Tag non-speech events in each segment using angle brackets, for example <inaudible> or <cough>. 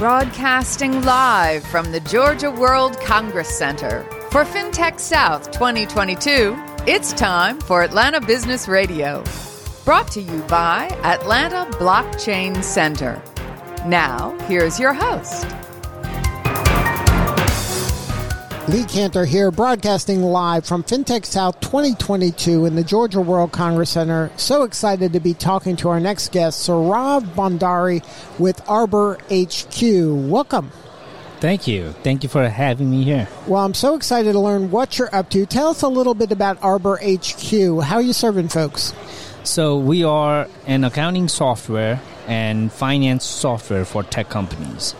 Broadcasting live from the Georgia World Congress Center. For FinTech South 2022, it's time for Atlanta Business Radio. Brought to you by Atlanta Blockchain Center. Now, here's your host. Lee Kantor here, broadcasting live from FinTech South 2022 in the Georgia World Congress Center. So excited to be talking to our next guest, Saurav Bhandari with Arbo HQ. Welcome. Thank you. Thank you for having me here. Well, I'm so excited to learn what you're up to. Tell us a little bit about Arbo HQ. How are you serving folks? So, we are an accounting software and finance software for tech companies.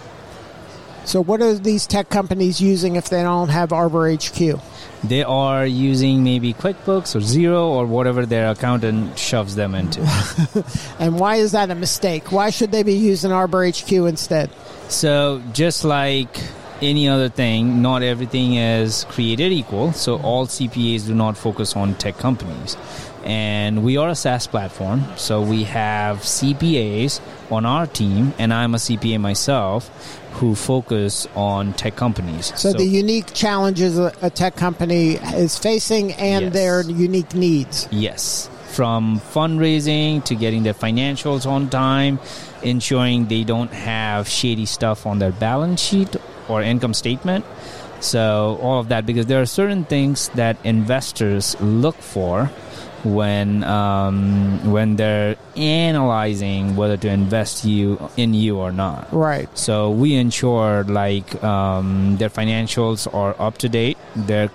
So, what are these tech companies using if they don't have Arbo HQ? They are using maybe QuickBooks or Xero or whatever their accountant shoves them into. <laughs> and why is that a mistake? Why should they be using Arbo HQ instead? So, just like any other thing, not everything is created equal. So, all CPAs do not focus on tech companies. And we are a SaaS platform. So, we have CPAs on our team, and I'm a CPA myself who focus on tech companies. So, so the unique challenges a, tech company is facing and yes. their unique needs. Yes. From fundraising to getting their financials on time, ensuring they don't have shady stuff on their balance sheet or income statement. So, all of that, because there are certain things that investors look for when um, when they're analyzing whether to invest you in you or not. Right. So we ensure like um, their financials are up to date. They're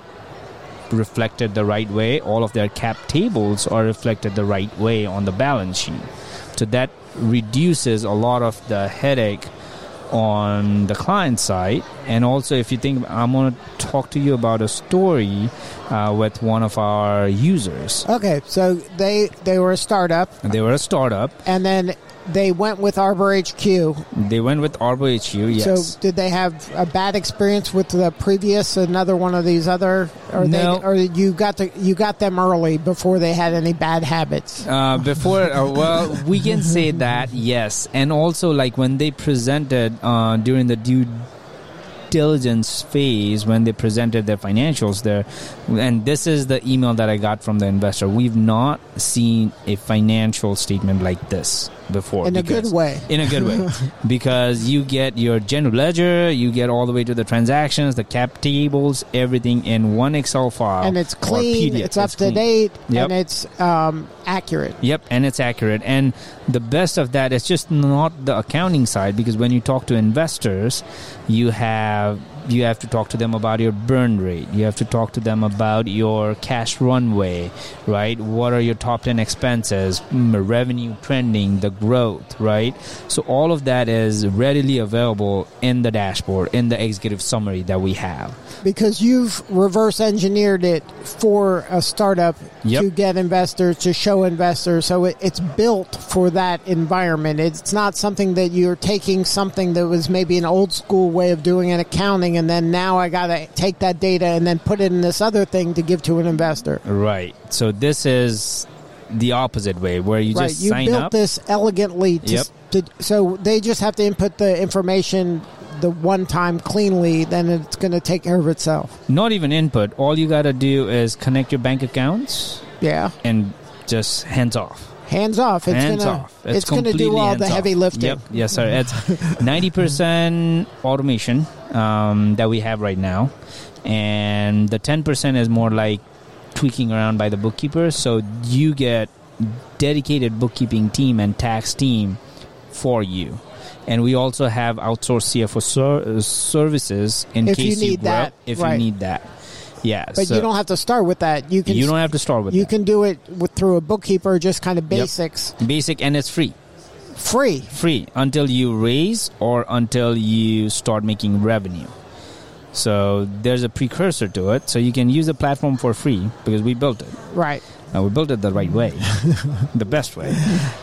reflected the right way. All of their cap tables are reflected the right way on the balance sheet. So that reduces a lot of the headache on the client side. And also, if you think, I'm going to talk to you about a story uh, with one of our users. Okay, so they they were a startup. They were a startup, and then they went with Arbo HQ. They went with Arbo HQ. Yes. So did they have a bad experience with the previous another one of these other? Or no. They, or you got to you got them early before they had any bad habits. Uh, before, uh, well, we can say that yes, and also like when they presented uh, during the due diligence phase when they presented their financials there and this is the email that i got from the investor we've not seen a financial statement like this before. In a good way. In a good way. <laughs> because you get your general ledger, you get all the way to the transactions, the cap tables, everything in one Excel file. And it's clean, it's up it's to clean. date, yep. and it's um, accurate. Yep, and it's accurate. And the best of that is just not the accounting side because when you talk to investors, you have you have to talk to them about your burn rate. You have to talk to them about your cash runway, right? What are your top 10 expenses, mm, revenue trending, the growth, right? So all of that is readily available in the dashboard, in the executive summary that we have. Because you've reverse engineered it for a startup yep. to get investors, to show investors. So it, it's built for that environment. It's not something that you're taking something that was maybe an old school way of doing an accounting and then now I got to take that data and then put it in this other thing to give to an investor. Right. So this is the opposite way where you right. just you sign built up. this elegantly to, yep. to, so they just have to input the information the one time cleanly then it's going to take care of itself not even input all you got to do is connect your bank accounts yeah and just hands off Hands off. It's hands gonna, off. It's, it's going to do all the heavy lifting. Yep. Yes, sir. It's ninety percent automation um, that we have right now, and the ten percent is more like tweaking around by the bookkeeper. So you get dedicated bookkeeping team and tax team for you. And we also have outsourced CFO ser- services in if case you, need you that, if right. you need that. Yeah, but so you don't have to start with that. You can. You don't have to start with. You that. can do it with, through a bookkeeper, just kind of basics. Yep. Basic, and it's free. Free. Free until you raise or until you start making revenue. So there's a precursor to it. So you can use the platform for free because we built it. Right. Now we built it the right way, <laughs> the best way,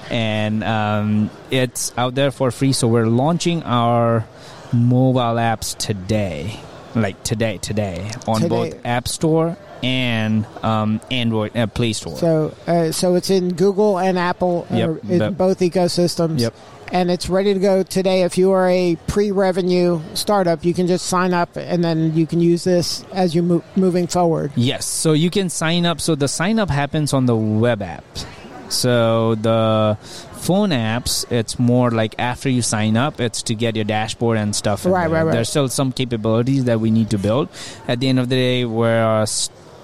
and um, it's out there for free. So we're launching our mobile apps today like today, today on today. both App Store and um, Android uh, Play Store. So, uh, so it's in Google and Apple, yep, in both ecosystems. Yep. and it's ready to go today. If you are a pre-revenue startup, you can just sign up, and then you can use this as you move moving forward. Yes, so you can sign up. So the sign up happens on the web app. So the phone apps, it's more like after you sign up, it's to get your dashboard and stuff. Right, right, right. There's still some capabilities that we need to build. At the end of the day, we're a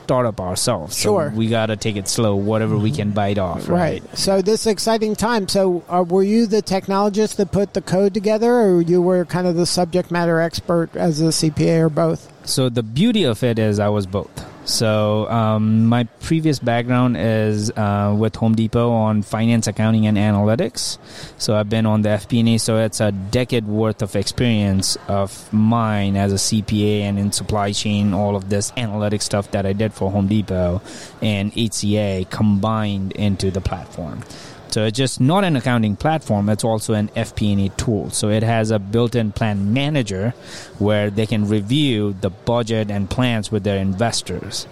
startup ourselves. Sure. So we got to take it slow, whatever we can bite off. Right. right. So this exciting time. So uh, were you the technologist that put the code together, or you were kind of the subject matter expert as a CPA, or both? So the beauty of it is I was both. So um, my previous background is uh, with Home Depot on finance, accounting, and analytics. So I've been on the FP&A. So it's a decade worth of experience of mine as a CPA and in supply chain, all of this analytic stuff that I did for Home Depot and HCA combined into the platform. So it's uh, just not an accounting platform, it's also an FP&A tool. So it has a built-in plan manager where they can review the budget and plans with their investors.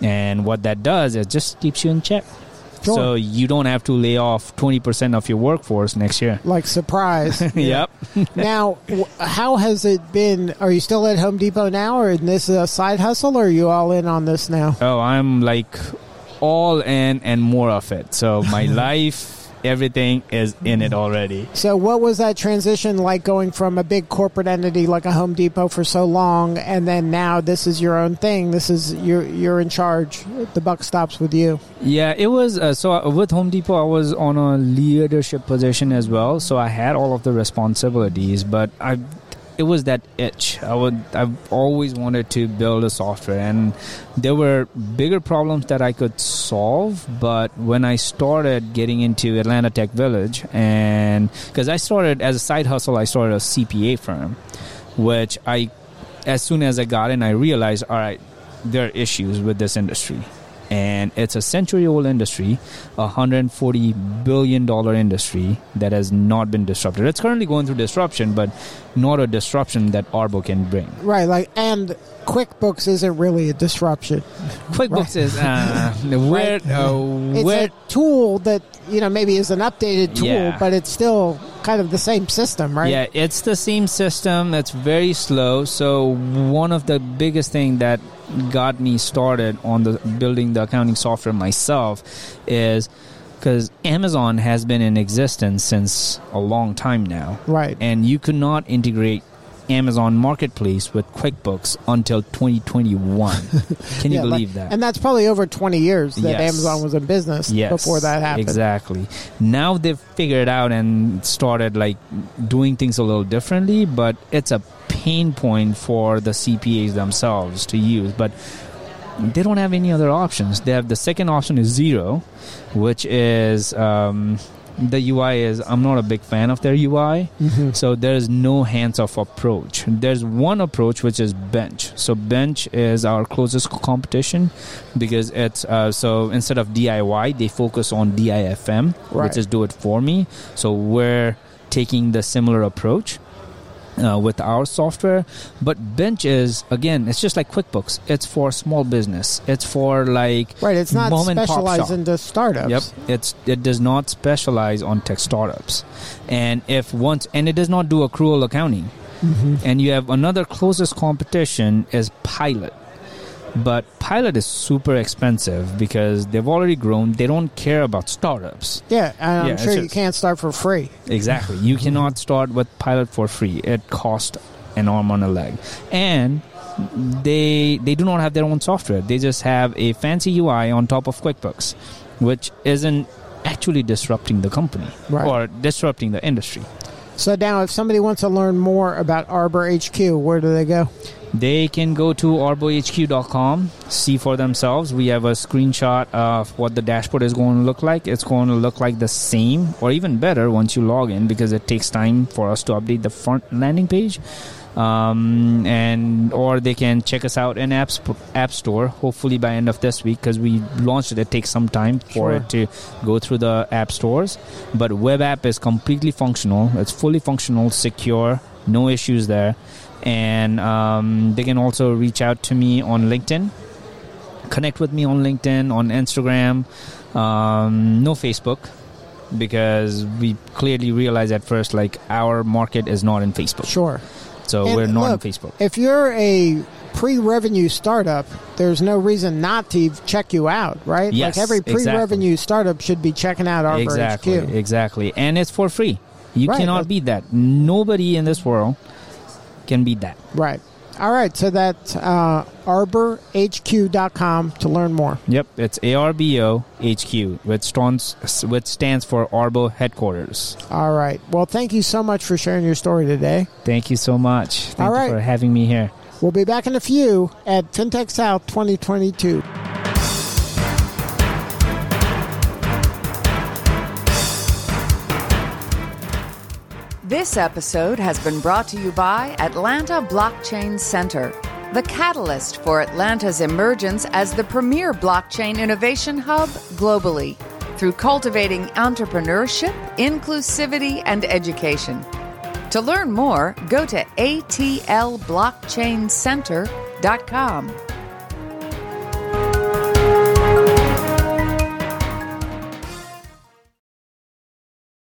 And what that does is just keeps you in check. Sure. So you don't have to lay off 20% of your workforce next year. Like surprise. <laughs> yep. <laughs> now, how has it been? Are you still at Home Depot now or is this a side hustle or are you all in on this now? Oh, I'm like all in and more of it. So my <laughs> life everything is in it already. So, what was that transition like going from a big corporate entity like a Home Depot for so long, and then now this is your own thing? This is you're you're in charge. The buck stops with you. Yeah, it was. Uh, so uh, with Home Depot, I was on a leadership position as well. So I had all of the responsibilities, but I it was that itch. I would I've always wanted to build a software and there were bigger problems that I could solve, but when I started getting into Atlanta Tech Village and cuz I started as a side hustle, I started a CPA firm, which I as soon as I got in, I realized, all right, there are issues with this industry and it's a century old industry, a 140 billion dollar industry that has not been disrupted. It's currently going through disruption, but not a disruption that Arbo can bring. Right, like and QuickBooks isn't really a disruption. QuickBooks right. is uh, <laughs> where, right. uh, it's where, a tool that you know maybe is an updated tool, yeah. but it's still kind of the same system, right? Yeah, it's the same system. It's very slow. So one of the biggest thing that got me started on the building the accounting software myself is because Amazon has been in existence since a long time now. Right. And you could not integrate Amazon Marketplace with QuickBooks until 2021. <laughs> Can you yeah, believe like, that? And that's probably over 20 years that yes. Amazon was in business yes, before that happened. Exactly. Now they've figured out and started like doing things a little differently, but it's a pain point for the CPAs themselves to use. But they don't have any other options. They have the second option is Xero, which is um, the UI is I'm not a big fan of their UI. Mm-hmm. So there's no hands-off approach. There's one approach which is Bench. So Bench is our closest competition because it's uh, so instead of DIY they focus on DIFM, right. which is do it for me. So we're taking the similar approach uh, with our software. But Bench is again, it's just like QuickBooks. It's for small business. It's for like right. It's not specialized into startups. Yep. It's it does not specialize on tech startups, and if once and it does not do accrual accounting. Mm-hmm. And you have another closest competition is Pilot but Pilot is super expensive because they've already grown. They don't care about startups. Yeah, and I'm sure you can't start for free. Exactly. You cannot start with Pilot for free. It costs an arm and a leg. And they they do not have their own software. They just have a fancy UI on top of QuickBooks, which isn't actually disrupting the company right. or disrupting the industry. So now, if somebody wants to learn more about Arbo HQ, where do they go? They can go to arbohq.com, see for themselves. We have a screenshot of what the dashboard is going to look like. It's going to look like the same or even better once you log in because it takes time for us to update the front landing page. Um, and or they can check us out in app, app store hopefully by end of this week because we launched it it takes some time for sure. it to go through the app stores but web app is completely functional it's fully functional secure no issues there and um, they can also reach out to me on LinkedIn. Connect with me on LinkedIn, on Instagram, um, no Facebook. because we clearly realized at first like our market is not in Facebook. Sure. So and we're not look, on Facebook. If you're a pre-revenue startup, there's no reason not to check you out, right? Yes, like every pre-revenue exactly. startup should be checking out Arbo exactly, HQ. Exactly, and it's for free. You right. cannot beat that. Nobody in this world can beat that. Right. All right, so that's uh, arbohq.com to learn more. Yep, it's ARBO HQ, which stands, which stands for Arbo Headquarters. All right. Well, thank you so much for sharing your story today. Thank you so much. Thank All right. for having me here. We'll be back in a few at FinTech South 2022. This episode has been brought to you by Atlanta Blockchain Center, the catalyst for Atlanta's emergence as the premier blockchain innovation hub globally through cultivating entrepreneurship, inclusivity, and education. To learn more, go to atlblockchaincenter.com.